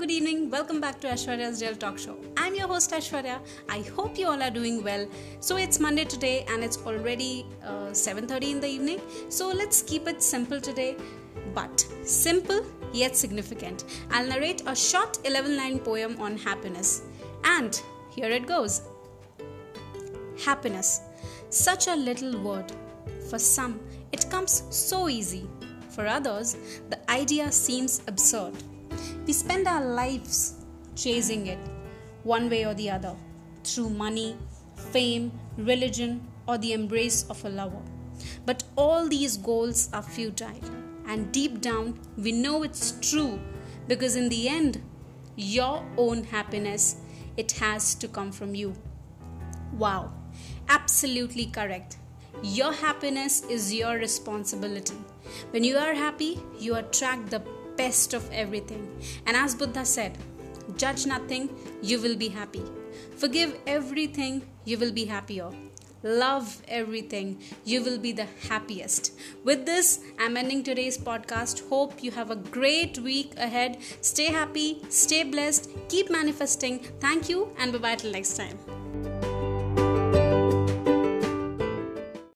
good evening. Welcome back to Ashwarya's Real Talk Show. I'm your host Ashwarya. I hope you all are doing well. So it's Monday today and it's already uh, 7:30 in the evening. So let's keep it simple today, but simple yet significant. I'll narrate a short 11-line poem on happiness. And here it goes. Happiness. Such a little word. For some, it comes so easy. For others, the idea seems absurd. We spend our lives chasing it, one way or the other, through money, fame, religion, or the embrace of a lover. But all these goals are futile, and deep down, we know it's true because in the end, your own happiness it has to come from you. Wow, absolutely correct. Your happiness is your responsibility. When you are happy, you attract the best of everything. And as Buddha said, judge nothing, you will be happy. Forgive everything, you will be happier. Love everything, you will be the happiest. With this, I'm ending today's podcast. Hope you have a great week ahead. Stay happy, stay blessed, keep manifesting. Thank you, and bye bye till next time.